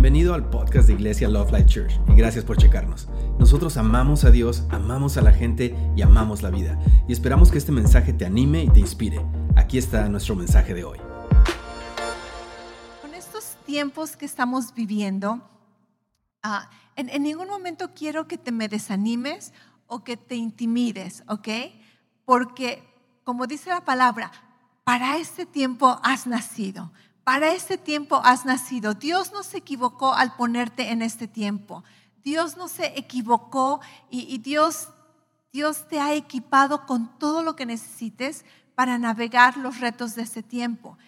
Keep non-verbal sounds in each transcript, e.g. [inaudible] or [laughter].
Bienvenido al podcast de Iglesia Love Life Church y gracias por checarnos. Nosotros amamos a Dios, amamos a la gente y amamos la vida. Y esperamos que este mensaje te anime y te inspire. Aquí está nuestro mensaje de hoy. Con estos tiempos que estamos viviendo, ah, en, en ningún momento quiero que te me desanimes o que te intimides, ¿ok? Porque, como dice la palabra, para este tiempo has nacido para este tiempo has nacido. Dios no se equivocó al ponerte en este tiempo. Dios no se equivocó y, Dios, Dios te ha equipado con todo lo que necesites para navegar los retos de este tiempo.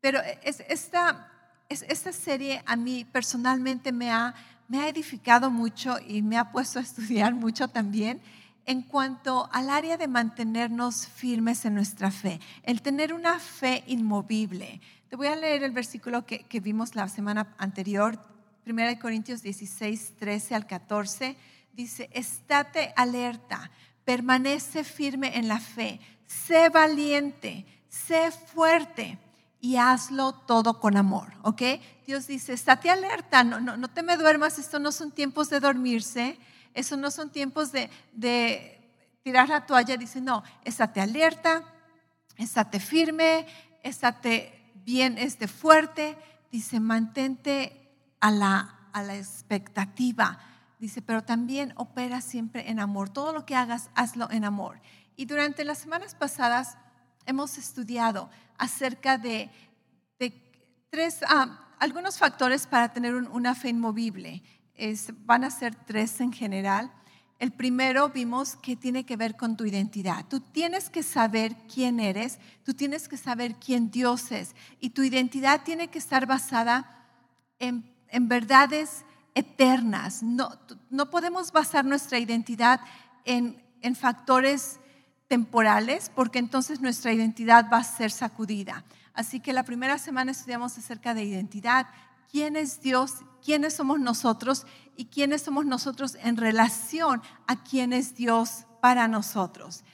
Pero esta, esta serie a mí personalmente me ha, me ha edificado mucho y me ha puesto a estudiar [laughs] mucho también en cuanto al área de mantenernos firmes en nuestra fe, el tener una fe inmovible. Voy a leer el versículo que, vimos la semana anterior, 1 Corintios 16, 13 al 14. Dice, estate alerta, permanece firme en la fe, sé valiente, sé fuerte y hazlo todo con amor, ¿ok? Dios dice, estate alerta, no, no, no te me duermas, esto no son tiempos de dormirse, eso no son tiempos de, de tirar la toalla, dice, no, estate alerta, estate firme, estate bien este, fuerte, dice, mantente a la, a la expectativa. Dice, pero también opera siempre en amor. Todo lo que hagas, hazlo en amor. Y durante las semanas pasadas hemos estudiado acerca de, tres, ah, algunos factores para tener una fe inmovible. Es, van a ser tres en general. El primero vimos que tiene que ver con tu identidad. Tú tienes que saber quién eres, tú tienes que saber quién Dios es y tu identidad tiene que estar basada en, verdades eternas. No, no, podemos basar nuestra identidad en, en factores temporales porque entonces nuestra identidad va a ser sacudida. Así que la primera semana estudiamos acerca de identidad, quién es Dios, quiénes somos nosotros y quiénes somos nosotros en relación a quién es Dios para nosotros.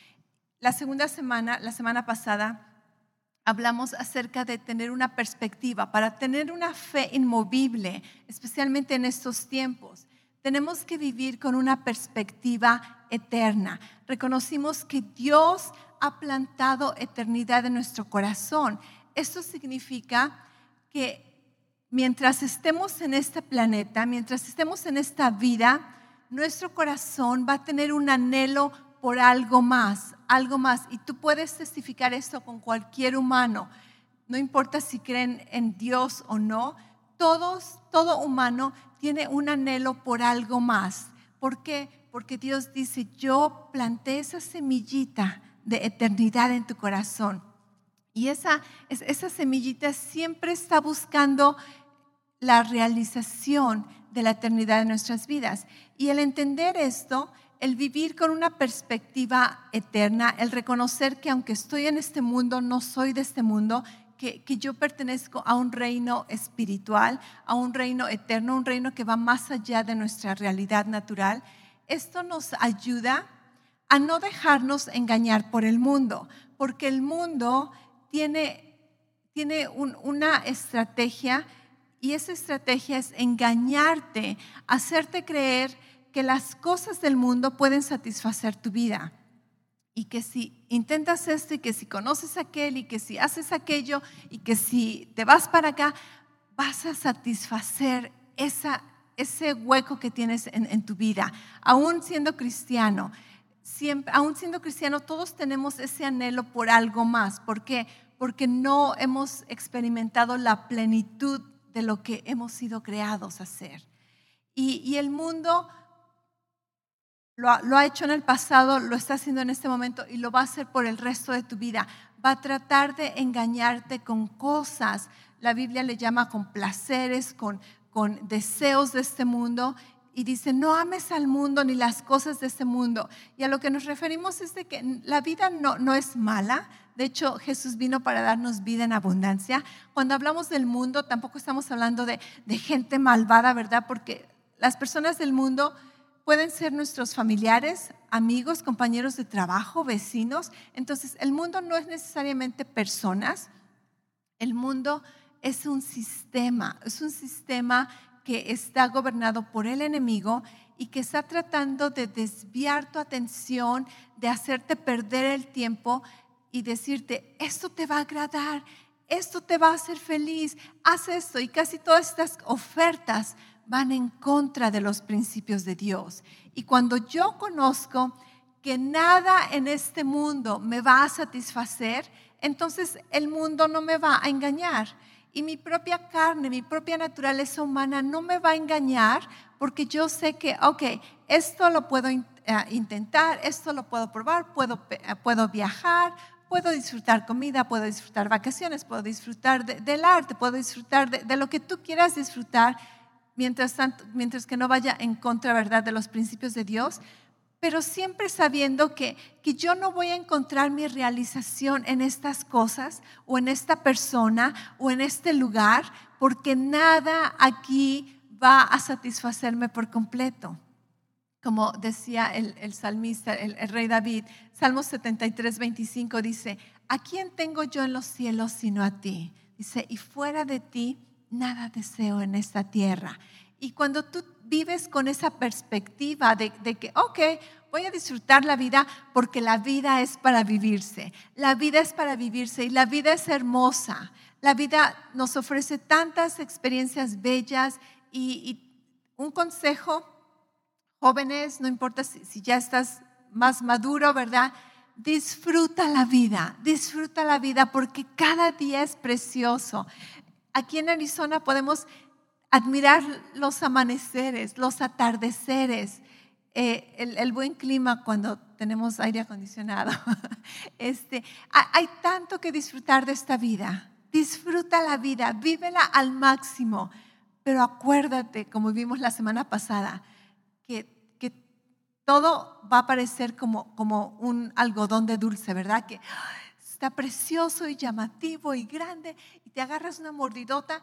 La segunda semana, la semana pasada, hablamos acerca de tener una perspectiva, para tener una fe inmovible, especialmente en estos tiempos. Tenemos que vivir con una perspectiva eterna. Reconocimos que Dios ha plantado eternidad en nuestro corazón. Esto significa que mientras estemos en este planeta, mientras estemos en esta vida, nuestro corazón va a tener un anhelo por algo más, algo más. Y tú puedes testificar esto con cualquier humano. No importa si creen en Dios o no, todos, todo humano tiene un anhelo por algo más. ¿Por qué? Porque Dios dice, yo planté esa semillita de eternidad en tu corazón. Y esa, esa semillita siempre está buscando la realización de la eternidad de nuestras vidas. Y el entender esto, el vivir con una perspectiva eterna, el reconocer que aunque estoy en este mundo, no soy de este mundo, que, que, yo pertenezco a un reino espiritual, a un reino eterno, un reino que va más allá de nuestra realidad natural. Esto nos ayuda a no dejarnos engañar por el mundo, porque el mundo tiene, tiene una estrategia y esa estrategia es engañarte, hacerte creer que las cosas del mundo pueden satisfacer tu vida. Y que si intentas esto y que si conoces aquel y que si haces aquello y que si te vas para acá, vas a satisfacer esa, ese hueco que tienes en, tu vida. Aún siendo cristiano, siempre, aún siendo cristiano, todos tenemos ese anhelo por algo más. ¿Por qué? Porque no hemos experimentado la plenitud de lo que hemos sido creados a hacer. Y, el mundo lo ha, hecho en el pasado, lo está haciendo en este momento y lo va a hacer por el resto de tu vida. Va a tratar de engañarte con cosas. La Biblia le llama con placeres, con, con deseos de este mundo y dice, no ames al mundo ni las cosas de este mundo. Y a lo que nos referimos es de que la vida no, no es mala, de hecho, Jesús vino para darnos vida en abundancia. Cuando hablamos del mundo, tampoco estamos hablando de, gente malvada, ¿verdad? Porque las personas del mundo pueden ser nuestros familiares, amigos, compañeros de trabajo, vecinos. Entonces, el mundo no es necesariamente personas. El mundo es un sistema, es un sistema que está gobernado por el enemigo y que está tratando de desviar tu atención, de hacerte perder el tiempo y decirte, esto te va a agradar, esto te va a hacer feliz, haz esto. Y casi todas estas ofertas van en contra de los principios de Dios. Y cuando yo conozco que nada en este mundo me va a satisfacer, entonces el mundo no me va a engañar. Y mi propia carne, mi propia naturaleza humana no me va a engañar porque yo sé que, ok, esto lo puedo eh, intentar, esto lo puedo probar, puedo, eh, puedo viajar, puedo disfrutar comida, puedo disfrutar vacaciones, puedo disfrutar del arte, puedo disfrutar de, lo que tú quieras disfrutar, mientras, tanto, mientras que no vaya en contra, ¿verdad?, de los principios de Dios, pero siempre sabiendo que, que yo no voy a encontrar mi realización en estas cosas o en esta persona o en este lugar, porque nada aquí va a satisfacerme por completo como decía el, salmista, el, rey David, Salmo 73, 25 dice, ¿a quién tengo yo en los cielos sino a ti? Dice, y fuera de ti nada deseo en esta tierra. Y cuando tú vives con esa perspectiva de, de que, ok, voy a disfrutar la vida porque la vida es para vivirse, la vida es para vivirse y la vida es hermosa. La vida nos ofrece tantas experiencias bellas y un consejo Jóvenes, no importa si, ya estás más maduro, ¿verdad? Disfruta la vida, disfruta la vida porque cada día es precioso. Aquí en Arizona podemos admirar los amaneceres, los atardeceres, eh, el, buen clima cuando tenemos aire acondicionado. [laughs] Este, hay tanto que disfrutar de esta vida. Disfruta la vida, vívela al máximo. Pero acuérdate, como vimos la semana pasada, que, todo va a parecer como, como un algodón de dulce, ¿verdad? Que está precioso y llamativo y grande y te agarras una mordidota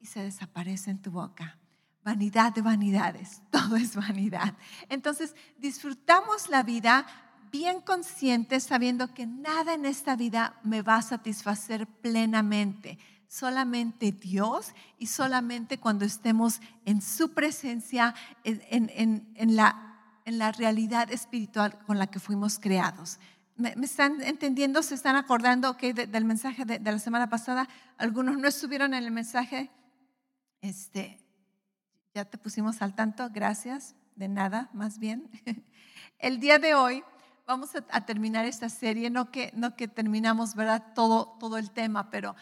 y se desaparece en tu boca. Vanidad de vanidades, [laughs] todo es vanidad. Entonces, disfrutamos la vida bien conscientes, sabiendo que nada en esta vida me va a satisfacer plenamente solamente Dios y solamente cuando estemos en su presencia, en, la, en la realidad espiritual con la que fuimos creados. ¿Me, están entendiendo? ¿Se están acordando del mensaje de, la semana pasada? Algunos no estuvieron en el mensaje. Este, ya te pusimos al tanto, gracias. De nada, más bien. [laughs] El día de hoy vamos a, terminar esta serie, no que, no que terminamos ¿verdad? Todo, todo el tema, pero,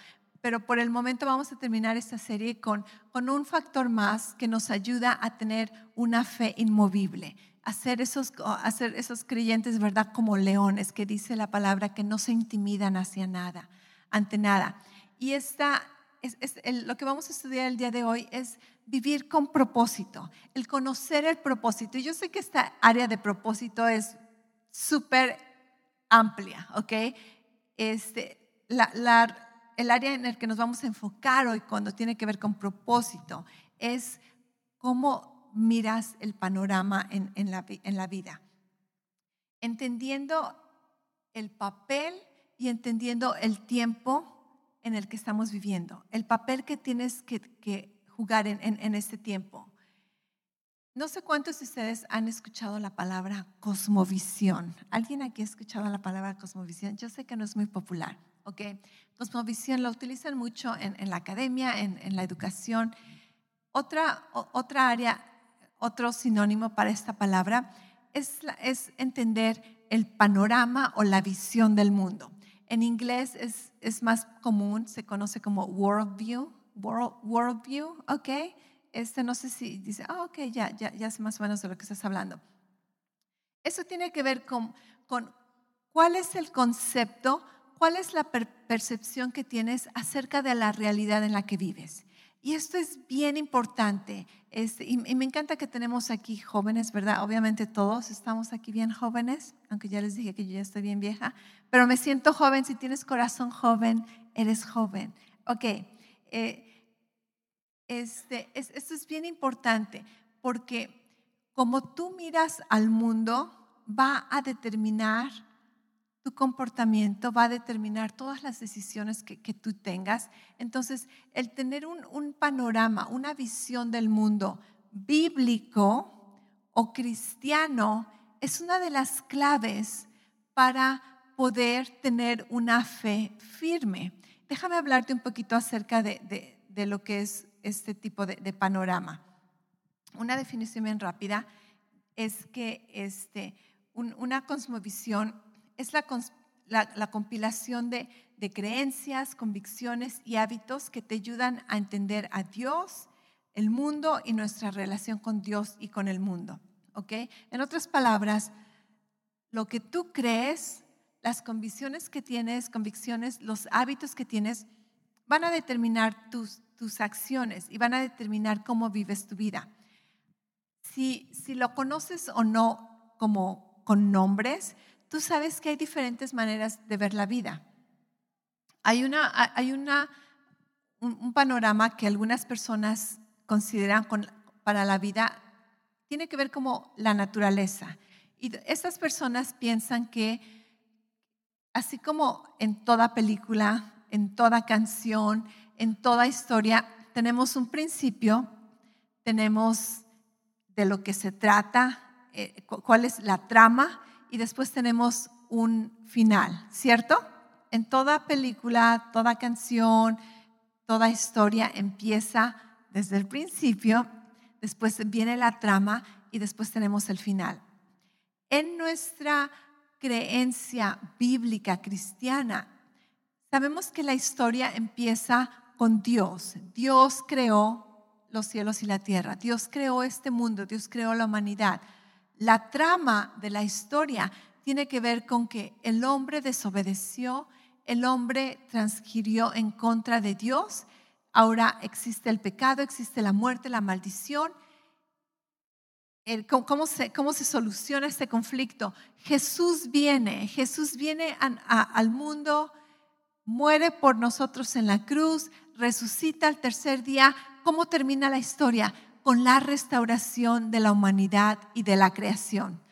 pero por el momento vamos a terminar esta serie con, con un factor más que nos ayuda a tener una fe inmovible, a ser esos, hacer esos creyentes, ¿verdad? Como leones, que dice la palabra, que no se intimidan hacia nada, ante nada. Y esta, es, lo que vamos a estudiar el día de hoy es vivir con propósito, el conocer el propósito. Y yo sé que esta área de propósito es súper amplia, ¿ok? Este, la, la el área en el que nos vamos a enfocar hoy cuando tiene que ver con propósito es cómo miras el panorama en, la, vida. Entendiendo el papel y entendiendo el tiempo en el que estamos viviendo, el papel que tienes que, jugar en, en, este tiempo. No sé cuántos de ustedes han escuchado la palabra cosmovisión. ¿Alguien aquí ha escuchado la palabra cosmovisión? Yo sé que no es muy popular. ¿Ok? Cosmovisión la utilizan mucho en, la academia, en, la educación. Otra, otra área, otro sinónimo para esta palabra es, es entender el panorama o la visión del mundo. En inglés es, es más común, se conoce como worldview, world, worldview, ¿ok? Este no sé si dice, ah, ok, ya, ya, ya sé más o menos de lo que estás hablando. Eso tiene que ver con, con cuál es el concepto ¿Cuál es la percepción que tienes acerca de la realidad en la que vives? Y esto es bien importante. Este, y, me encanta que tenemos aquí jóvenes, ¿verdad? Obviamente todos estamos aquí bien jóvenes, aunque ya les dije que yo ya estoy bien vieja, pero me siento joven. Si tienes corazón joven, eres joven. Ok. Eh, este, esto es bien importante porque como tú miras al mundo, va a determinar tu comportamiento va a determinar todas las decisiones que, tú tengas. Entonces, el tener un, un, panorama, una visión del mundo bíblico o cristiano es una de las claves para poder tener una fe firme. Déjame hablarte un poquito acerca de, lo que es este tipo de, panorama. Una definición bien rápida es que este, una cosmovisión es la, compilación de, de creencias, convicciones y hábitos que te ayudan a entender a Dios, el mundo y nuestra relación con Dios y con el mundo. ¿ok? En otras palabras, lo que tú crees, las convicciones que tienes, convicciones, los hábitos que tienes, van a determinar tus, tus acciones y van a determinar cómo vives tu vida. Si, si lo conoces o no como con nombres, tú sabes que hay diferentes maneras de ver la vida. Hay, una, hay una, un, panorama que algunas personas consideran para la vida, tiene que ver como la naturaleza. Y estas personas piensan que, así como en toda película, en toda canción, en toda historia, tenemos un principio, tenemos de lo que se trata, eh, cuál es la trama, y después tenemos un final, ¿cierto? En toda película, toda canción, toda historia empieza desde el principio, después viene la trama y después tenemos el final. En nuestra creencia bíblica cristiana, sabemos que la historia empieza con Dios. Dios creó los cielos y la tierra. Dios creó este mundo. Dios creó la humanidad. La trama de la historia tiene que ver con que el hombre desobedeció, el hombre transgirió en contra de Dios. Ahora existe el pecado, existe la muerte, la maldición. ¿cómo, se, ¿Cómo se soluciona este conflicto? Jesús viene, Jesús viene al mundo, muere por nosotros en la cruz, resucita al tercer día. ¿Cómo termina la historia? Con la restauración de la humanidad y de la creación.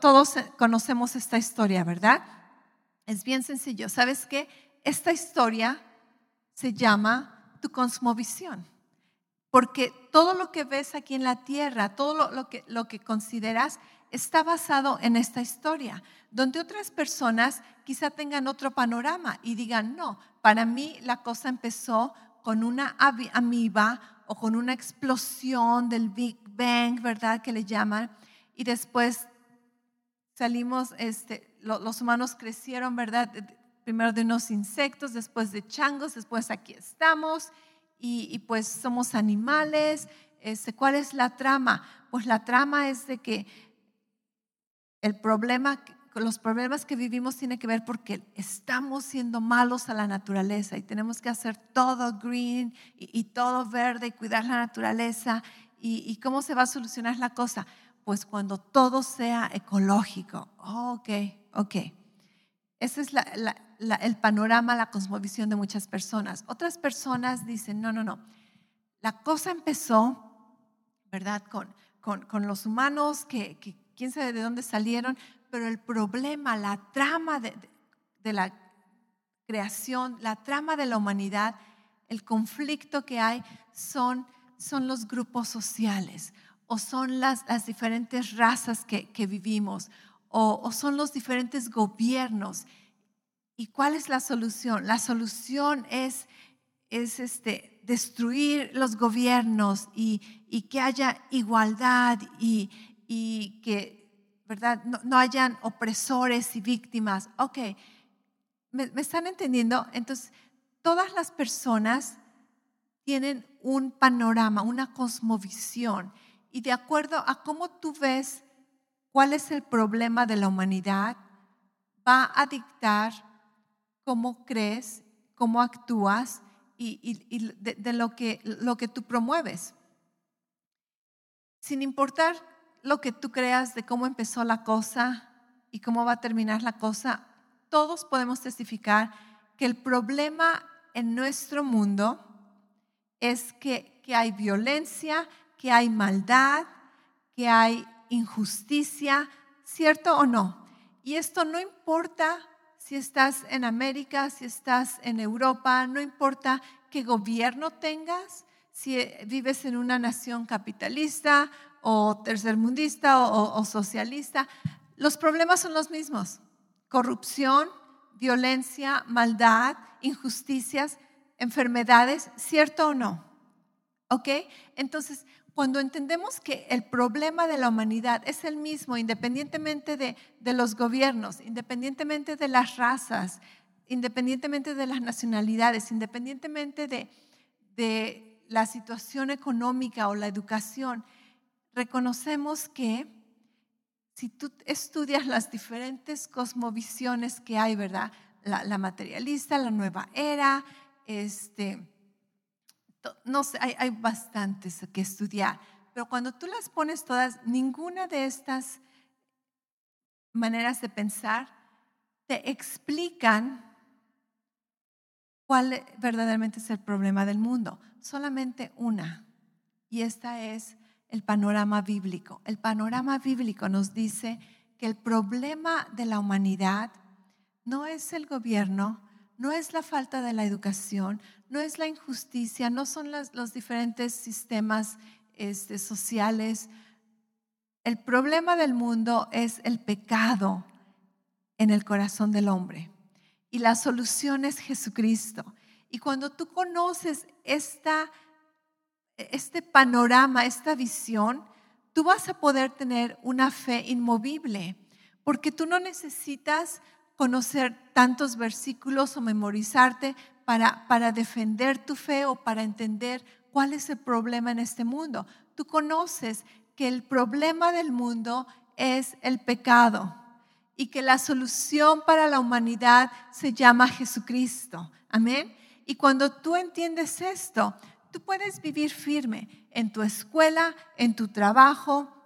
Todos conocemos esta historia, ¿verdad? Es bien sencillo. ¿Sabes qué? Esta historia se llama tu cosmovisión. Porque todo lo que ves aquí en la tierra, todo lo, que, lo que consideras, está basado en esta historia, donde otras personas quizá tengan otro panorama y digan, no, para mí la cosa empezó con una amiba o con una explosión del Big Bang, ¿verdad? Que le llaman. Y después salimos, este, los humanos crecieron, ¿verdad? Primero de unos insectos, después de changos, después aquí estamos y, pues somos animales. Este, ¿Cuál es la trama? Pues la trama es de que el problema los problemas que vivimos tienen que ver porque estamos siendo malos a la naturaleza y tenemos que hacer todo green y, todo verde y cuidar la naturaleza. Y, cómo se va a solucionar la cosa? Pues cuando todo sea ecológico. ok, ok. Ese es el panorama, la cosmovisión de muchas personas. Otras personas dicen, no, no, no. La cosa empezó, ¿verdad? Con, con, los humanos que, que quién sabe de dónde salieron, pero el problema, la trama de, la creación, la trama de la humanidad, el conflicto que hay son, son los grupos sociales o son las, las diferentes razas que, vivimos o, son los diferentes gobiernos. ¿Y cuál es la solución? La solución es, es este, destruir los gobiernos y, que haya igualdad y, y que ¿verdad? No, hayan opresores y víctimas. Ok, ¿Me, están entendiendo? Entonces, todas las personas tienen un panorama, una cosmovisión, y de acuerdo a cómo tú ves cuál es el problema de la humanidad, va a dictar cómo crees, cómo actúas y, de, lo, que, lo que tú promueves. Sin importar lo que tú creas de cómo empezó la cosa y cómo va a terminar la cosa, todos podemos testificar que el problema en nuestro mundo es que, que hay violencia, que hay maldad, que hay injusticia, ¿cierto o no? Y esto no importa si estás en América, si estás en Europa, no importa qué gobierno tengas, si vives en una nación capitalista o tercermundista o, o socialista, los problemas son los mismos. Corrupción, violencia, maldad, injusticias, enfermedades, ¿cierto o no? ¿Ok? Entonces, cuando entendemos que el problema de la humanidad es el mismo, independientemente de, los gobiernos, independientemente de las razas, independientemente de las nacionalidades, independientemente de, de la situación económica o la educación, reconocemos que si tú estudias las diferentes cosmovisiones que hay, ¿verdad? La, materialista, la nueva era, este, no sé, hay, hay bastantes que estudiar, pero cuando tú las pones todas, ninguna de estas maneras de pensar te explican cuál verdaderamente es el problema del mundo. Solamente una. Y esta es el panorama bíblico. El panorama bíblico nos dice que el problema de la humanidad no es el gobierno, no es la falta de la educación, no es la injusticia, no son los diferentes sistemas este, sociales. El problema del mundo es el pecado en el corazón del hombre. Y la solución es Jesucristo. Y cuando tú conoces esta este panorama, esta visión, tú vas a poder tener una fe inmovible, porque tú no necesitas conocer tantos versículos o memorizarte para, para defender tu fe o para entender cuál es el problema en este mundo. Tú conoces que el problema del mundo es el pecado y que la solución para la humanidad se llama Jesucristo. Amén. Y cuando tú entiendes esto, Tú puedes vivir firme en tu escuela, en tu trabajo,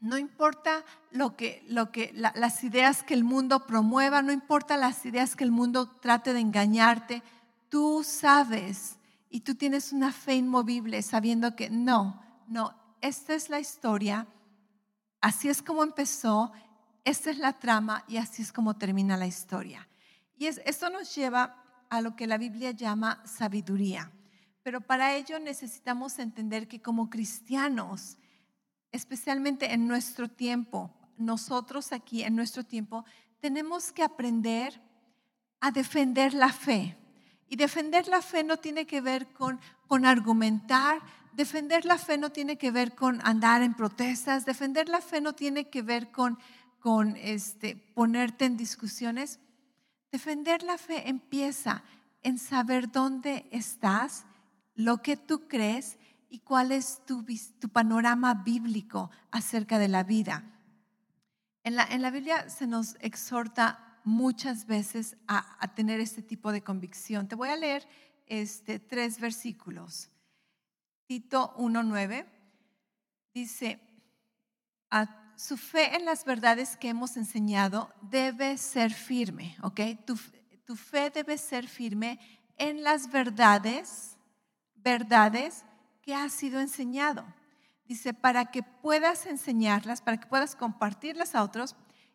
no importa lo que, lo que, las ideas que el mundo promueva, no importa las ideas que el mundo trate de engañarte, tú sabes y tú tienes una fe inmovible sabiendo que no, no, esta es la historia, así es como empezó, esta es la trama y así es como termina la historia. Y esto nos lleva a lo que la Biblia llama sabiduría. Pero para ello necesitamos entender que como cristianos, especialmente en nuestro tiempo, nosotros aquí en nuestro tiempo, tenemos que aprender a defender la fe. Y defender la fe no tiene que ver con, con argumentar, defender la fe no tiene que ver con andar en protestas, defender la fe no tiene que ver con, con este, ponerte en discusiones. Defender la fe empieza en saber dónde estás, lo que tú crees y cuál es tu, panorama bíblico acerca de la vida. En la, Biblia se nos exhorta muchas veces a, tener este tipo de convicción. Te voy a leer este, tres versículos. Tito 1.9 dice, su fe en las verdades que hemos enseñado debe ser firme, ¿ok? Tu, tu fe debe ser firme en las verdades verdades que ha sido enseñado. Dice, para que puedas enseñarlas, para que puedas compartirlas a otros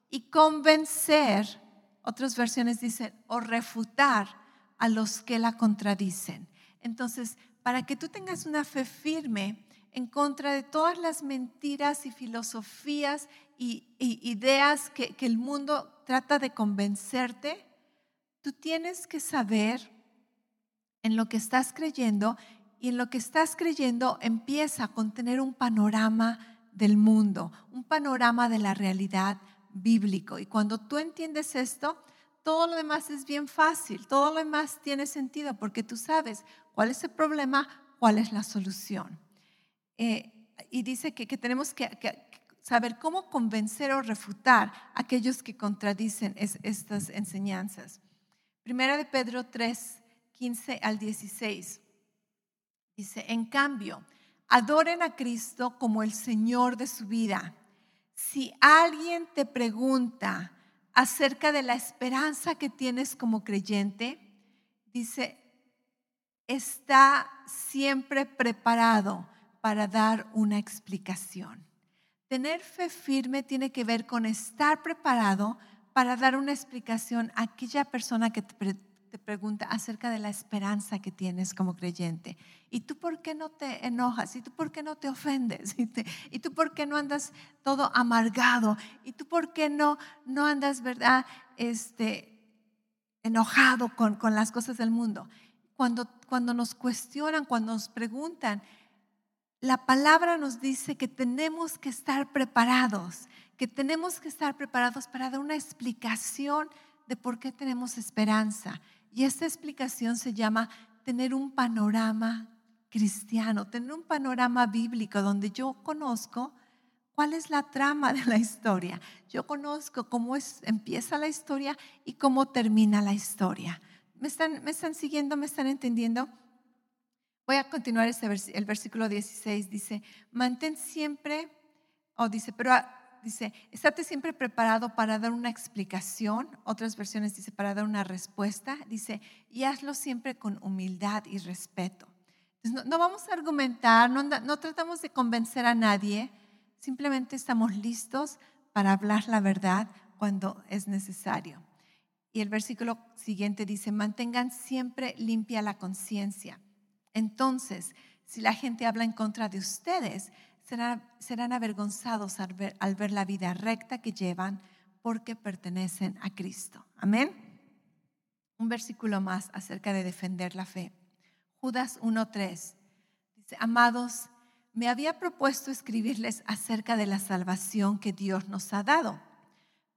y convencer, otras versiones dicen, o refutar a los que la contradicen. Entonces, para que tú tengas una fe firme en contra de todas las mentiras y filosofías y, ideas que el mundo trata de convencerte, tú tienes que saber en lo que estás creyendo y en lo que estás creyendo empieza a contener un panorama del mundo, un panorama de la realidad bíblico. Y cuando tú entiendes esto, todo lo demás es bien fácil, todo lo demás tiene sentido porque tú sabes cuál es el problema, cuál es la solución. Eh, y dice que, tenemos que, saber cómo convencer o refutar a aquellos que contradicen estas enseñanzas. Primera de Pedro 3, 15 al 16. Dice, en cambio, adoren a Cristo como el Señor de su vida. Si alguien te pregunta acerca de la esperanza que tienes como creyente, dice, está siempre preparado para dar una explicación. Tener fe firme tiene que ver con estar preparado para dar una explicación a aquella persona que te, pregunta acerca de la esperanza que tienes como creyente. ¿Y tú por qué no te enojas? ¿Y tú por qué no te ofendes? [laughs] ¿Y, tú por qué no andas todo amargado? ¿Y tú por qué no, no andas, verdad, este, enojado con, con las cosas del mundo? Cuando, cuando nos cuestionan, cuando nos preguntan, la palabra nos dice que tenemos que estar preparados, que tenemos que estar preparados para dar una explicación de por qué tenemos esperanza. Y esta explicación se llama tener un panorama cristiano, tener un panorama bíblico donde yo conozco cuál es la trama de la historia. Yo conozco cómo es, empieza la historia y cómo termina la historia. ¿Me están, ¿Me están siguiendo? ¿Me están entendiendo? Voy a continuar este el versículo 16. Dice, mantén siempre, o dice, pero dice, estate siempre preparado para dar una explicación. Otras versiones dice, para dar una respuesta. Dice, y hazlo siempre con humildad y respeto. no, vamos a argumentar, no, no tratamos de convencer a nadie, simplemente estamos listos para hablar la verdad cuando es necesario. Y el versículo siguiente dice, mantengan siempre limpia la conciencia entonces, si la gente habla en contra de ustedes, serán, avergonzados al ver, al ver la vida recta que llevan porque pertenecen a Cristo. Amén. Un versículo más acerca de defender la fe. Judas 1.3 dice, amados, me había propuesto escribirles acerca de la salvación que Dios nos ha dado,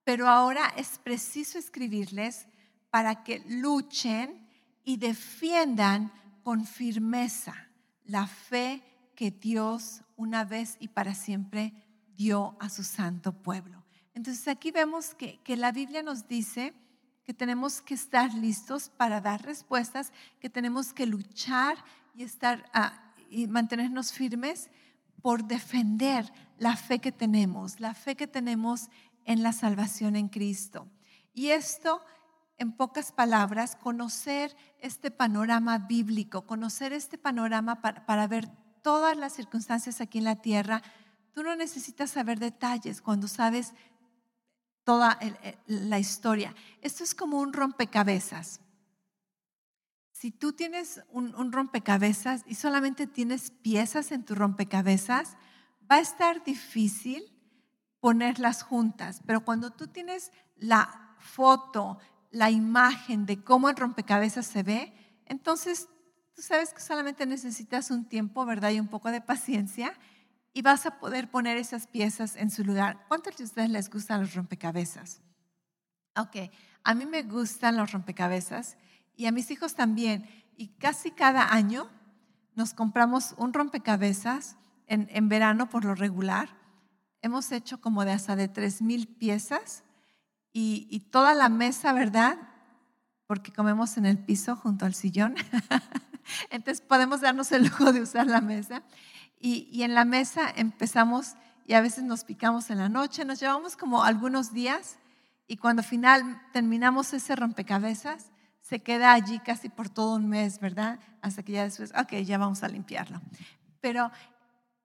pero ahora es preciso escribirles para que luchen y defiendan con firmeza la fe que Dios una vez y para siempre dio a su santo pueblo. Entonces aquí vemos que, la Biblia nos dice que tenemos que estar listos para dar respuestas, que tenemos que luchar y, estar, ah, y mantenernos firmes por defender la fe que tenemos, la fe que tenemos en la salvación en Cristo. Y esto en pocas palabras, conocer este panorama bíblico, conocer este panorama para, ver todas las circunstancias aquí en la tierra. Tú no necesitas saber detalles cuando sabes toda la historia. Esto es como un rompecabezas. Si tú tienes un, un, rompecabezas y solamente tienes piezas en tu rompecabezas, va a estar difícil ponerlas juntas. Pero cuando tú tienes la foto, la imagen de cómo el rompecabezas se ve, entonces tú sabes que solamente necesitas un tiempo, ¿verdad? Y un poco de paciencia y vas a poder poner esas piezas en su lugar. ¿Cuántos de ustedes les gustan los rompecabezas? Ok, a mí me gustan los rompecabezas y a mis hijos también. Y casi cada año nos compramos un rompecabezas en, en verano por lo regular. Hemos hecho como de hasta de tres mil piezas y, toda la mesa, ¿verdad? Porque comemos en el piso junto al sillón. [laughs] Entonces podemos darnos el lujo de usar la mesa. Y, y, en la mesa empezamos y a veces nos picamos en la noche, nos llevamos como algunos días y cuando final terminamos ese rompecabezas, se queda allí casi por todo un mes, ¿verdad? Hasta que ya después, ok, ya vamos a limpiarlo. Pero,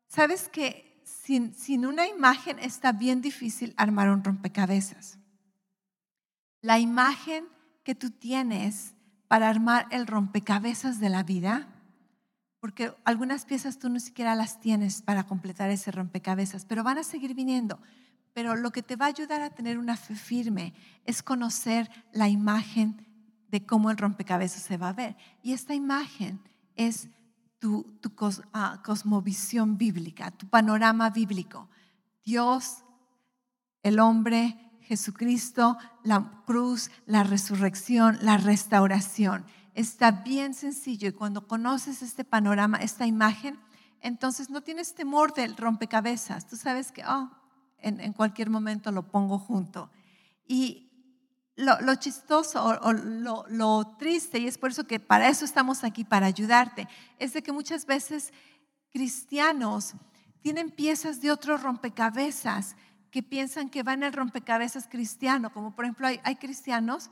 ¿sabes que sin, sin una imagen está bien difícil armar un rompecabezas? la imagen que tú tienes para armar el rompecabezas de la vida, porque algunas piezas tú no siquiera las tienes para completar ese rompecabezas, pero van a seguir viniendo. Pero lo que te va a ayudar a tener una fe firme es conocer la imagen de cómo el rompecabezas se va a ver. Y esta imagen es tu, ah, cosmovisión bíblica, tu panorama bíblico. Dios, el hombre, Jesucristo, la cruz, la resurrección, la restauración. Está bien sencillo y cuando conoces este panorama, esta imagen, entonces no tienes temor del rompecabezas. Tú sabes que, oh, en, cualquier momento lo pongo junto. Y lo, chistoso o, lo, lo, triste, y es por eso que para eso estamos aquí, para ayudarte, es de que muchas veces cristianos tienen piezas de otros rompecabezas que piensan que van el rompecabezas cristiano, como por ejemplo hay, cristianos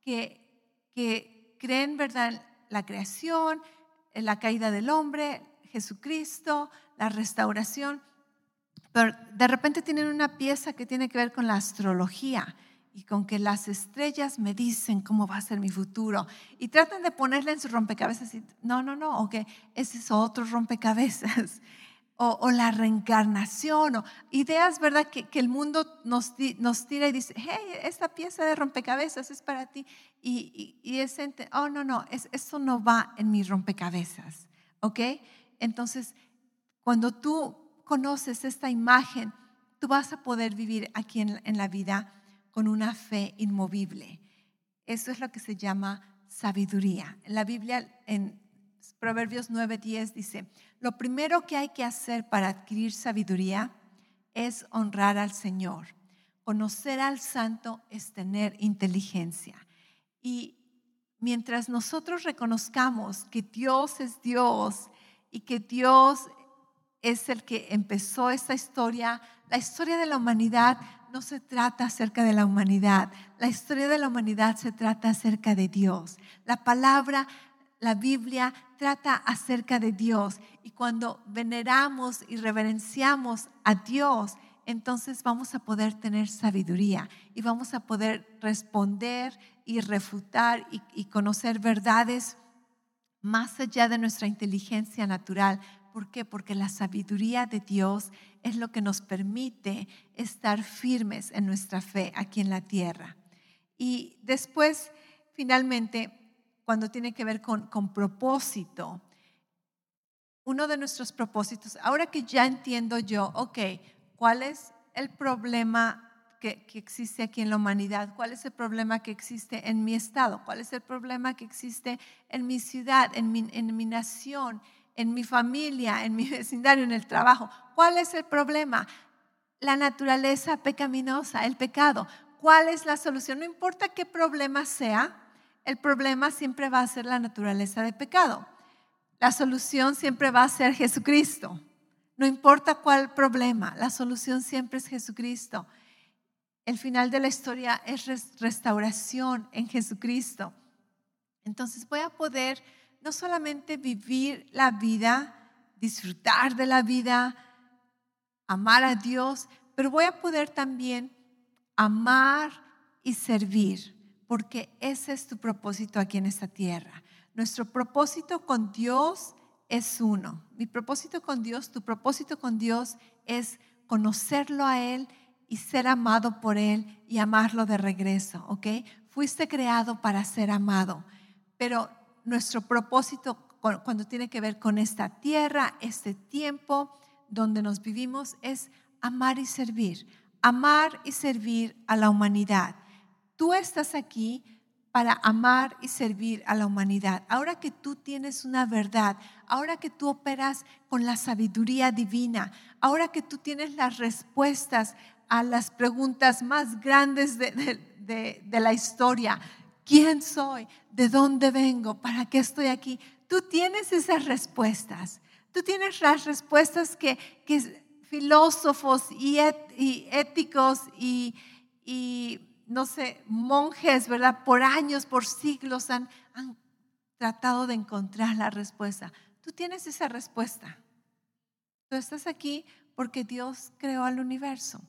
que, que creen, ¿verdad?, la creación, la caída del hombre, Jesucristo, la restauración, pero de repente tienen una pieza que tiene que ver con la astrología y con que las estrellas me dicen cómo va a ser mi futuro y tratan de ponerle en su rompecabezas y no, no, no, o que ese es otro rompecabezas o, la reencarnación o ideas, ¿verdad? Que, el mundo nos, nos, tira y dice, hey, esta pieza de rompecabezas es para ti y, y, es, oh, no, no, es, eso no va en mi rompecabezas, ¿ok? Entonces, cuando tú conoces esta imagen, tú vas a poder vivir aquí en, en la vida con una fe inmovible. Eso es lo que se llama sabiduría. La Biblia, en Proverbios 9:10 dice, lo primero que hay que hacer para adquirir sabiduría es honrar al Señor. Conocer al Santo es tener inteligencia. Y mientras nosotros reconozcamos que Dios es Dios y que Dios es el que empezó esta historia, la historia de la humanidad no se trata acerca de la humanidad, la historia de la humanidad se trata acerca de Dios. La palabra, la Biblia trata acerca de Dios y cuando veneramos y reverenciamos a Dios, entonces vamos a poder tener sabiduría y vamos a poder responder y refutar y, y conocer verdades más allá de nuestra inteligencia natural, ¿Por qué? Porque la sabiduría de Dios es lo que nos permite estar firmes en nuestra fe aquí en la tierra. Y después, finalmente, cuando tiene que ver con, con propósito, uno de nuestros propósitos, ahora que ya entiendo yo, ok, ¿cuál es el problema que, que, existe aquí en la humanidad? ¿Cuál es el problema que existe en mi estado? ¿Cuál es el problema que existe en mi ciudad, en mi, en mi nación? en mi familia, en mi [laughs] vecindario, en el trabajo. ¿Cuál es el problema? La naturaleza pecaminosa, el pecado. ¿Cuál es la solución? No importa qué problema sea, el problema siempre va a ser la naturaleza de pecado. La solución siempre va a ser Jesucristo. No importa cuál problema, la solución siempre es Jesucristo. El final de la historia es restauración en Jesucristo. Entonces voy a poder no solamente vivir la vida, disfrutar de la vida, amar a Dios, pero voy a poder también amar y servir, porque ese es tu propósito aquí en esta tierra. Nuestro propósito con Dios es uno. Mi propósito con Dios, tu propósito con Dios es conocerlo a Él y ser amado por Él y amarlo de regreso, ¿ok? Fuiste creado para ser amado, pero nuestro propósito cuando tiene que ver con esta tierra, este tiempo donde nos vivimos, es amar y servir, amar y servir a la humanidad. Tú estás aquí para amar y servir a la humanidad. Ahora que tú tienes una verdad, ahora que tú operas con la sabiduría divina, ahora que tú tienes las respuestas a las preguntas más grandes de, de la historia, ¿Quién soy? ¿De dónde vengo? ¿Para qué estoy aquí? Tú tienes esas respuestas. Tú tienes las respuestas que, filósofos y, éticos y, no sé, monjes, ¿verdad? Por años, por siglos han, han tratado de encontrar la respuesta. Tú tienes esa respuesta. Tú estás aquí porque Dios creó al universo,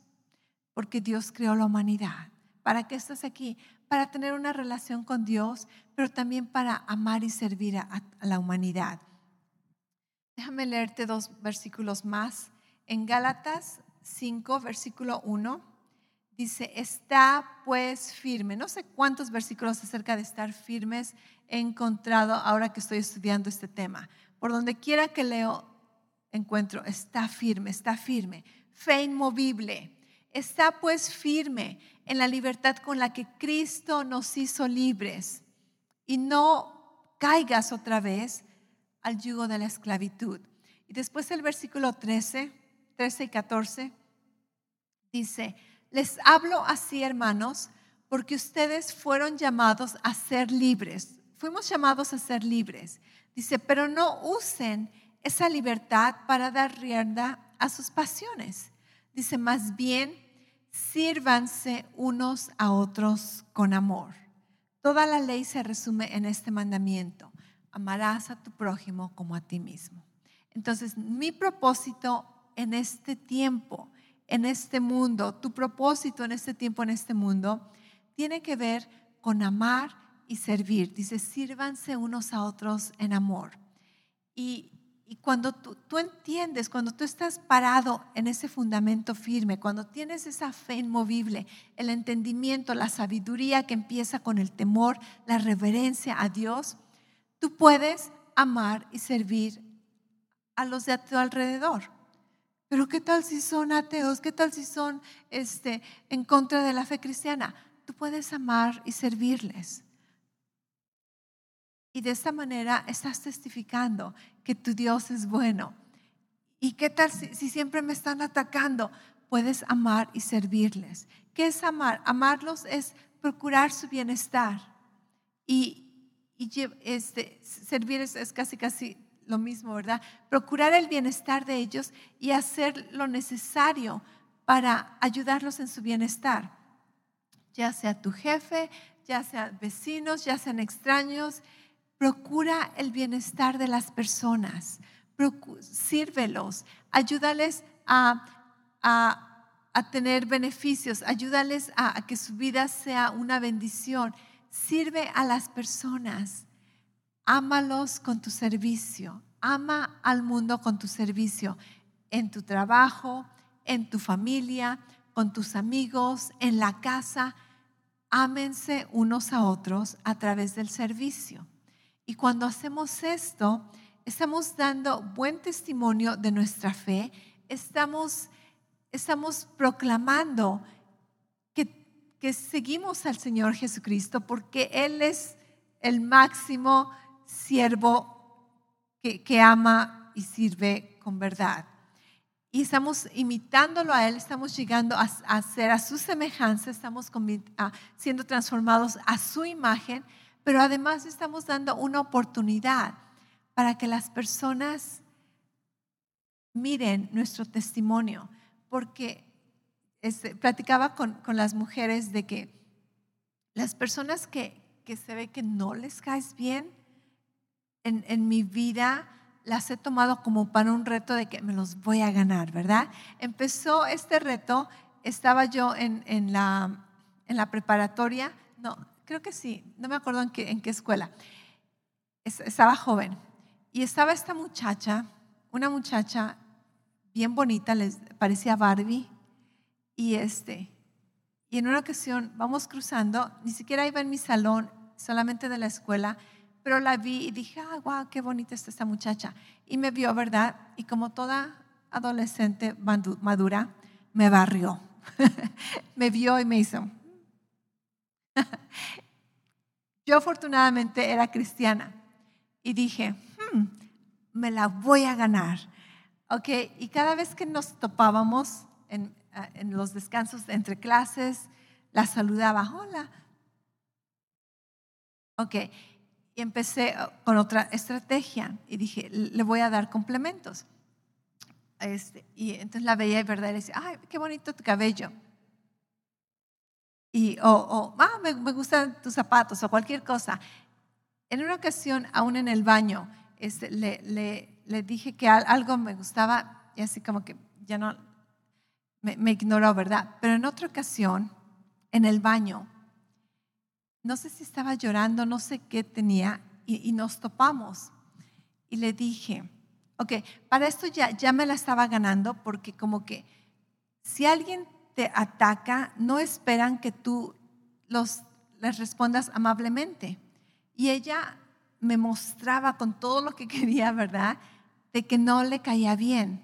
porque Dios creó la humanidad. ¿Para qué estás aquí? para tener una relación con Dios, pero también para amar y servir a, la humanidad. Déjame leerte dos versículos más. En Gálatas 5, versículo 1, dice, está pues firme. No sé cuántos versículos acerca de estar firmes he encontrado ahora que estoy estudiando este tema. Por donde quiera que leo, encuentro, está firme, está firme. Fe inmovible. Está pues firme en la libertad con la que Cristo nos hizo libres y no caigas otra vez al yugo de la esclavitud. Y después el versículo 13, 13 y 14 dice, les hablo así hermanos, porque ustedes fueron llamados a ser libres. Fuimos llamados a ser libres. Dice, pero no usen esa libertad para dar rienda a sus pasiones. Dice, más bien, sírvanse unos a otros con amor. Toda la ley se resume en este mandamiento. Amarás a tu prójimo como a ti mismo. Entonces, mi propósito en este tiempo, en este mundo, tu propósito en este tiempo, en este mundo, tiene que ver con amar y servir. Dice, sírvanse unos a otros en amor. Y, cuando tú, tú, entiendes, cuando tú estás parado en ese fundamento firme, cuando tienes esa fe inmovible, el entendimiento, la sabiduría que empieza con el temor, la reverencia a Dios, tú puedes amar y servir a los de a tu alrededor. Pero ¿qué tal si son ateos? ¿Qué tal si son este, en contra de la fe cristiana? Tú puedes amar y servirles. Y de esta manera estás testificando que tu Dios es bueno. ¿Y qué tal si, siempre me están atacando? Puedes amar y servirles. ¿Qué es amar? Amarlos es procurar su bienestar. Y, este, servir es casi, casi lo mismo, ¿verdad? Procurar el bienestar de ellos y hacer lo necesario para ayudarlos en su bienestar, ya sea tu jefe, ya sean vecinos, ya sean extraños. Procura el bienestar de las personas, sírvelos, ayúdales a, a, tener beneficios, ayúdales a que su vida sea una bendición. Sirve a las personas ámalos con tu servicio, ama al mundo con tu servicio, en tu trabajo, en tu familia, con tus amigos, en la casa. Ámense unos a otros a través del servicio. Y cuando hacemos esto, estamos dando buen testimonio de nuestra fe, estamos, estamos proclamando que, que seguimos al Señor Jesucristo porque Él es el máximo siervo que, ama y sirve con verdad. Y estamos imitándolo a Él, estamos llegando a, ser a su semejanza, estamos siendo transformados a su imagen, pero además estamos dando una oportunidad para que las personas miren nuestro testimonio, porque este, platicaba con, con, las mujeres de que las personas que, que se ve que no les caes bien, en, mi vida las he tomado como para un reto de que me los voy a ganar, ¿verdad? Empezó este reto, estaba yo en, en, la, en la preparatoria, no, creo que sí, no me acuerdo en qué, en qué escuela, estaba joven y estaba esta muchacha, una muchacha bien bonita, les parecía Barbie, y este, y en una ocasión vamos cruzando, ni siquiera iba en mi salón, solamente de la escuela, pero la vi y dije, ah, wow, qué bonita está esta muchacha. Y me vio, ¿verdad? Y como toda adolescente madura, me barrió. [laughs] me vio y me hizo. [laughs] Yo afortunadamente era cristiana y dije, hmm, me la voy a ganar. Ok, y cada vez que nos topábamos en, en los descansos entre clases, la saludaba, hola. Ok, empecé uh, con otra estrategia y dije, le voy a dar complementos. Este, y entonces la veía y verdad y decía, ay, qué bonito tu cabello. Y, o, oh, ah, me, gustan tus zapatos o cualquier cosa. En una ocasión, aún en el baño, este, le, le, le, dije que algo me gustaba y así como que ya no, me, me ignoró, ¿verdad? Pero en otra ocasión, en el baño, no sé si estaba llorando, no sé qué tenía, y, nos topamos. Y le dije, ok, para esto ya, ya me la estaba ganando porque como que si alguien te ataca, no esperan que tú los, les respondas amablemente. Y ella me mostraba con todo lo que [laughs] quería, ¿verdad? De que no le caía bien.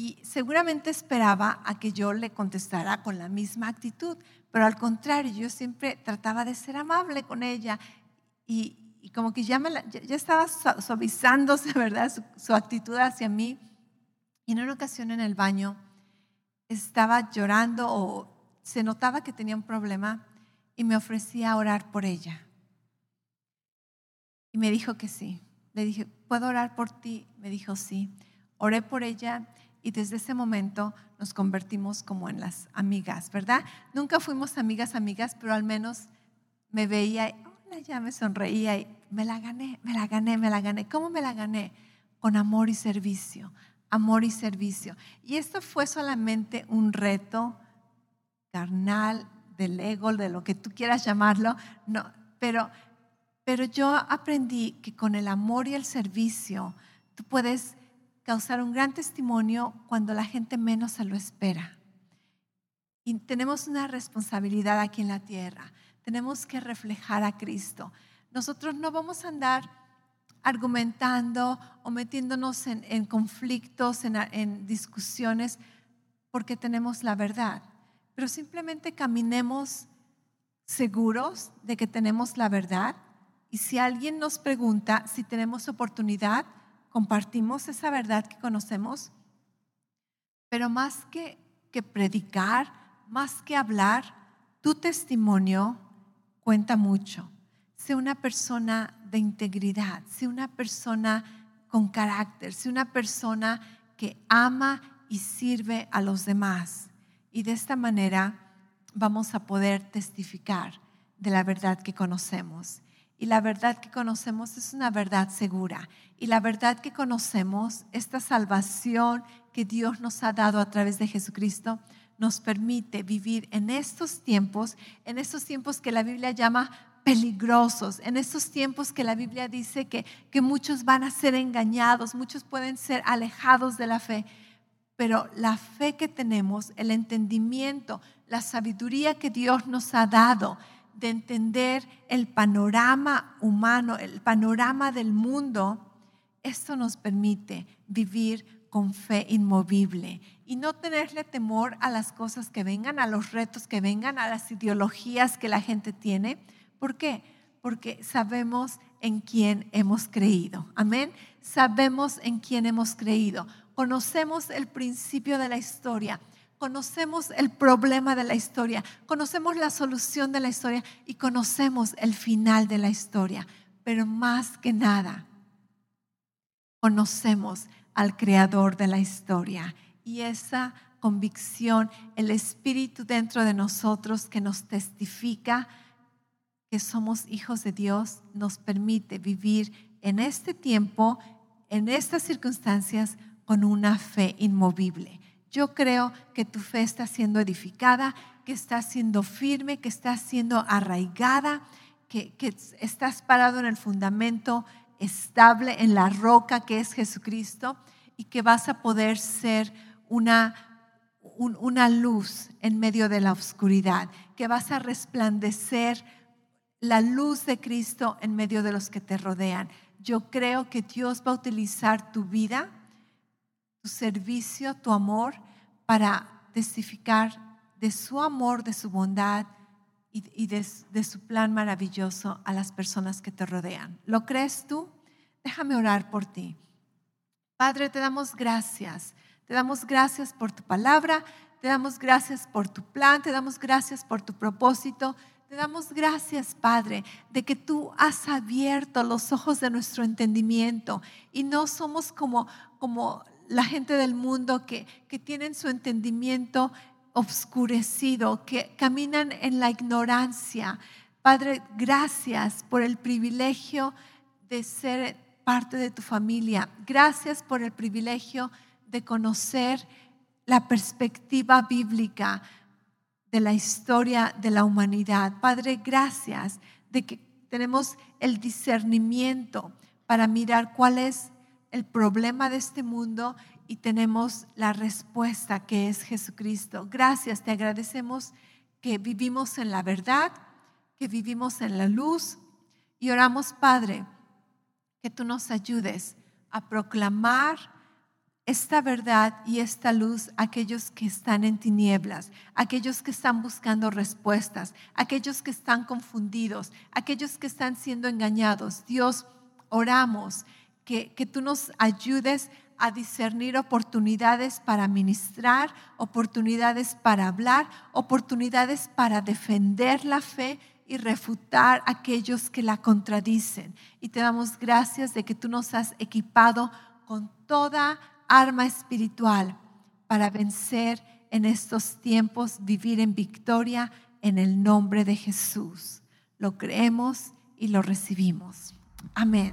Y seguramente esperaba a que yo le contestara con la misma actitud, pero al contrario, yo siempre trataba de ser amable con ella y, como que ya, me ya estaba suavizándose, [laughs] ¿verdad? Su, actitud hacia mí. Y en una ocasión en el baño estaba llorando o se notaba que tenía un problema y me ofrecía orar por ella. Y me dijo que sí. Le dije, ¿puedo orar por ti? Me dijo sí. Oré por ella y desde ese momento nos convertimos como en las amigas, ¿verdad? Nunca fuimos amigas, amigas, pero al menos me veía, hola, ya me sonreía y me la gané, me la gané, me la gané. ¿Cómo me la gané? Con amor y servicio, amor y servicio. Y esto fue solamente un reto carnal del ego, de lo que tú quieras llamarlo, no, pero, pero yo aprendí que con el amor y el servicio tú puedes causar un gran testimonio cuando la gente menos se lo espera. Y tenemos una responsabilidad aquí en la tierra. Tenemos que reflejar a Cristo. Nosotros no vamos a andar argumentando o metiéndonos en, conflictos, en, en discusiones, porque tenemos la verdad. Pero simplemente caminemos seguros de que tenemos la verdad. Y si alguien nos pregunta si tenemos oportunidad, compartimos esa verdad que conocemos. Pero más que, que predicar, más que hablar, tu testimonio cuenta mucho. Sé una persona de integridad, sé una persona con carácter, sé una persona que ama y sirve a los demás. Y de esta manera vamos a poder testificar de la verdad que conocemos. Y la verdad que conocemos es una verdad segura. Y la verdad que conocemos, esta salvación que Dios nos ha dado a través de Jesucristo, nos permite vivir en estos tiempos, en estos tiempos que la Biblia llama peligrosos, en estos tiempos que la Biblia dice que, que muchos van a ser engañados, muchos pueden ser alejados de la fe, pero la fe que tenemos, el entendimiento, la sabiduría que Dios nos ha dado de entender el panorama humano, el panorama del mundo, esto nos permite vivir con fe inmovible y no tenerle temor a las cosas que vengan, a los retos que vengan, a las ideologías que la gente tiene. ¿Por qué? Porque sabemos en quién hemos creído. Amén. Sabemos en quién hemos creído. Conocemos el principio de la historia. Conocemos el problema de la historia. Conocemos la solución de la historia y conocemos el final de la historia. Pero más que nada, conocemos al creador de la historia. Y esa convicción, el espíritu dentro de nosotros que nos testifica que somos hijos de Dios, nos permite vivir en este tiempo, en estas circunstancias, con una fe inmovible. Yo creo que tu fe está siendo edificada, que está siendo firme, que está siendo arraigada, que, que estás parado en el fundamento estable en la roca que es Jesucristo y que vas a poder ser una, una luz en medio de la oscuridad, que vas a resplandecer la luz de Cristo en medio de los que te rodean. Yo creo que Dios va a utilizar tu vida, tu servicio, tu amor para testificar de su amor, de su bondad y, de, su plan maravilloso a las personas que te rodean. ¿Lo crees tú? Déjame orar por ti. Padre, te damos gracias. Te damos gracias por tu palabra, te damos gracias por tu plan, te damos gracias por tu propósito. Te damos gracias, Padre, de que tú has abierto los ojos de nuestro entendimiento y no somos como, como la gente del mundo que, que tienen su entendimiento obscurecido, que caminan en la ignorancia. Padre, gracias por el privilegio de ser parte de tu familia. Gracias por el privilegio de conocer la perspectiva bíblica de la historia de la humanidad. Padre, gracias de que tenemos el discernimiento para mirar cuál es el problema de este mundo y tenemos la respuesta que es Jesucristo. Gracias, te agradecemos que vivimos en la verdad, que vivimos en la luz y oramos, Padre, que tú nos ayudes a proclamar esta verdad y esta luz a aquellos que están en tinieblas, aquellos que están buscando respuestas, aquellos que están confundidos, aquellos que están siendo engañados. Dios, oramos que, que tú nos ayudes a discernir oportunidades para ministrar, oportunidades para hablar, oportunidades para defender la fe y refutar a aquellos que la contradicen. Y te damos gracias de que tú nos has equipado con toda arma espiritual para vencer en estos tiempos, vivir en victoria en el nombre de Jesús. Lo creemos y lo recibimos. Amén.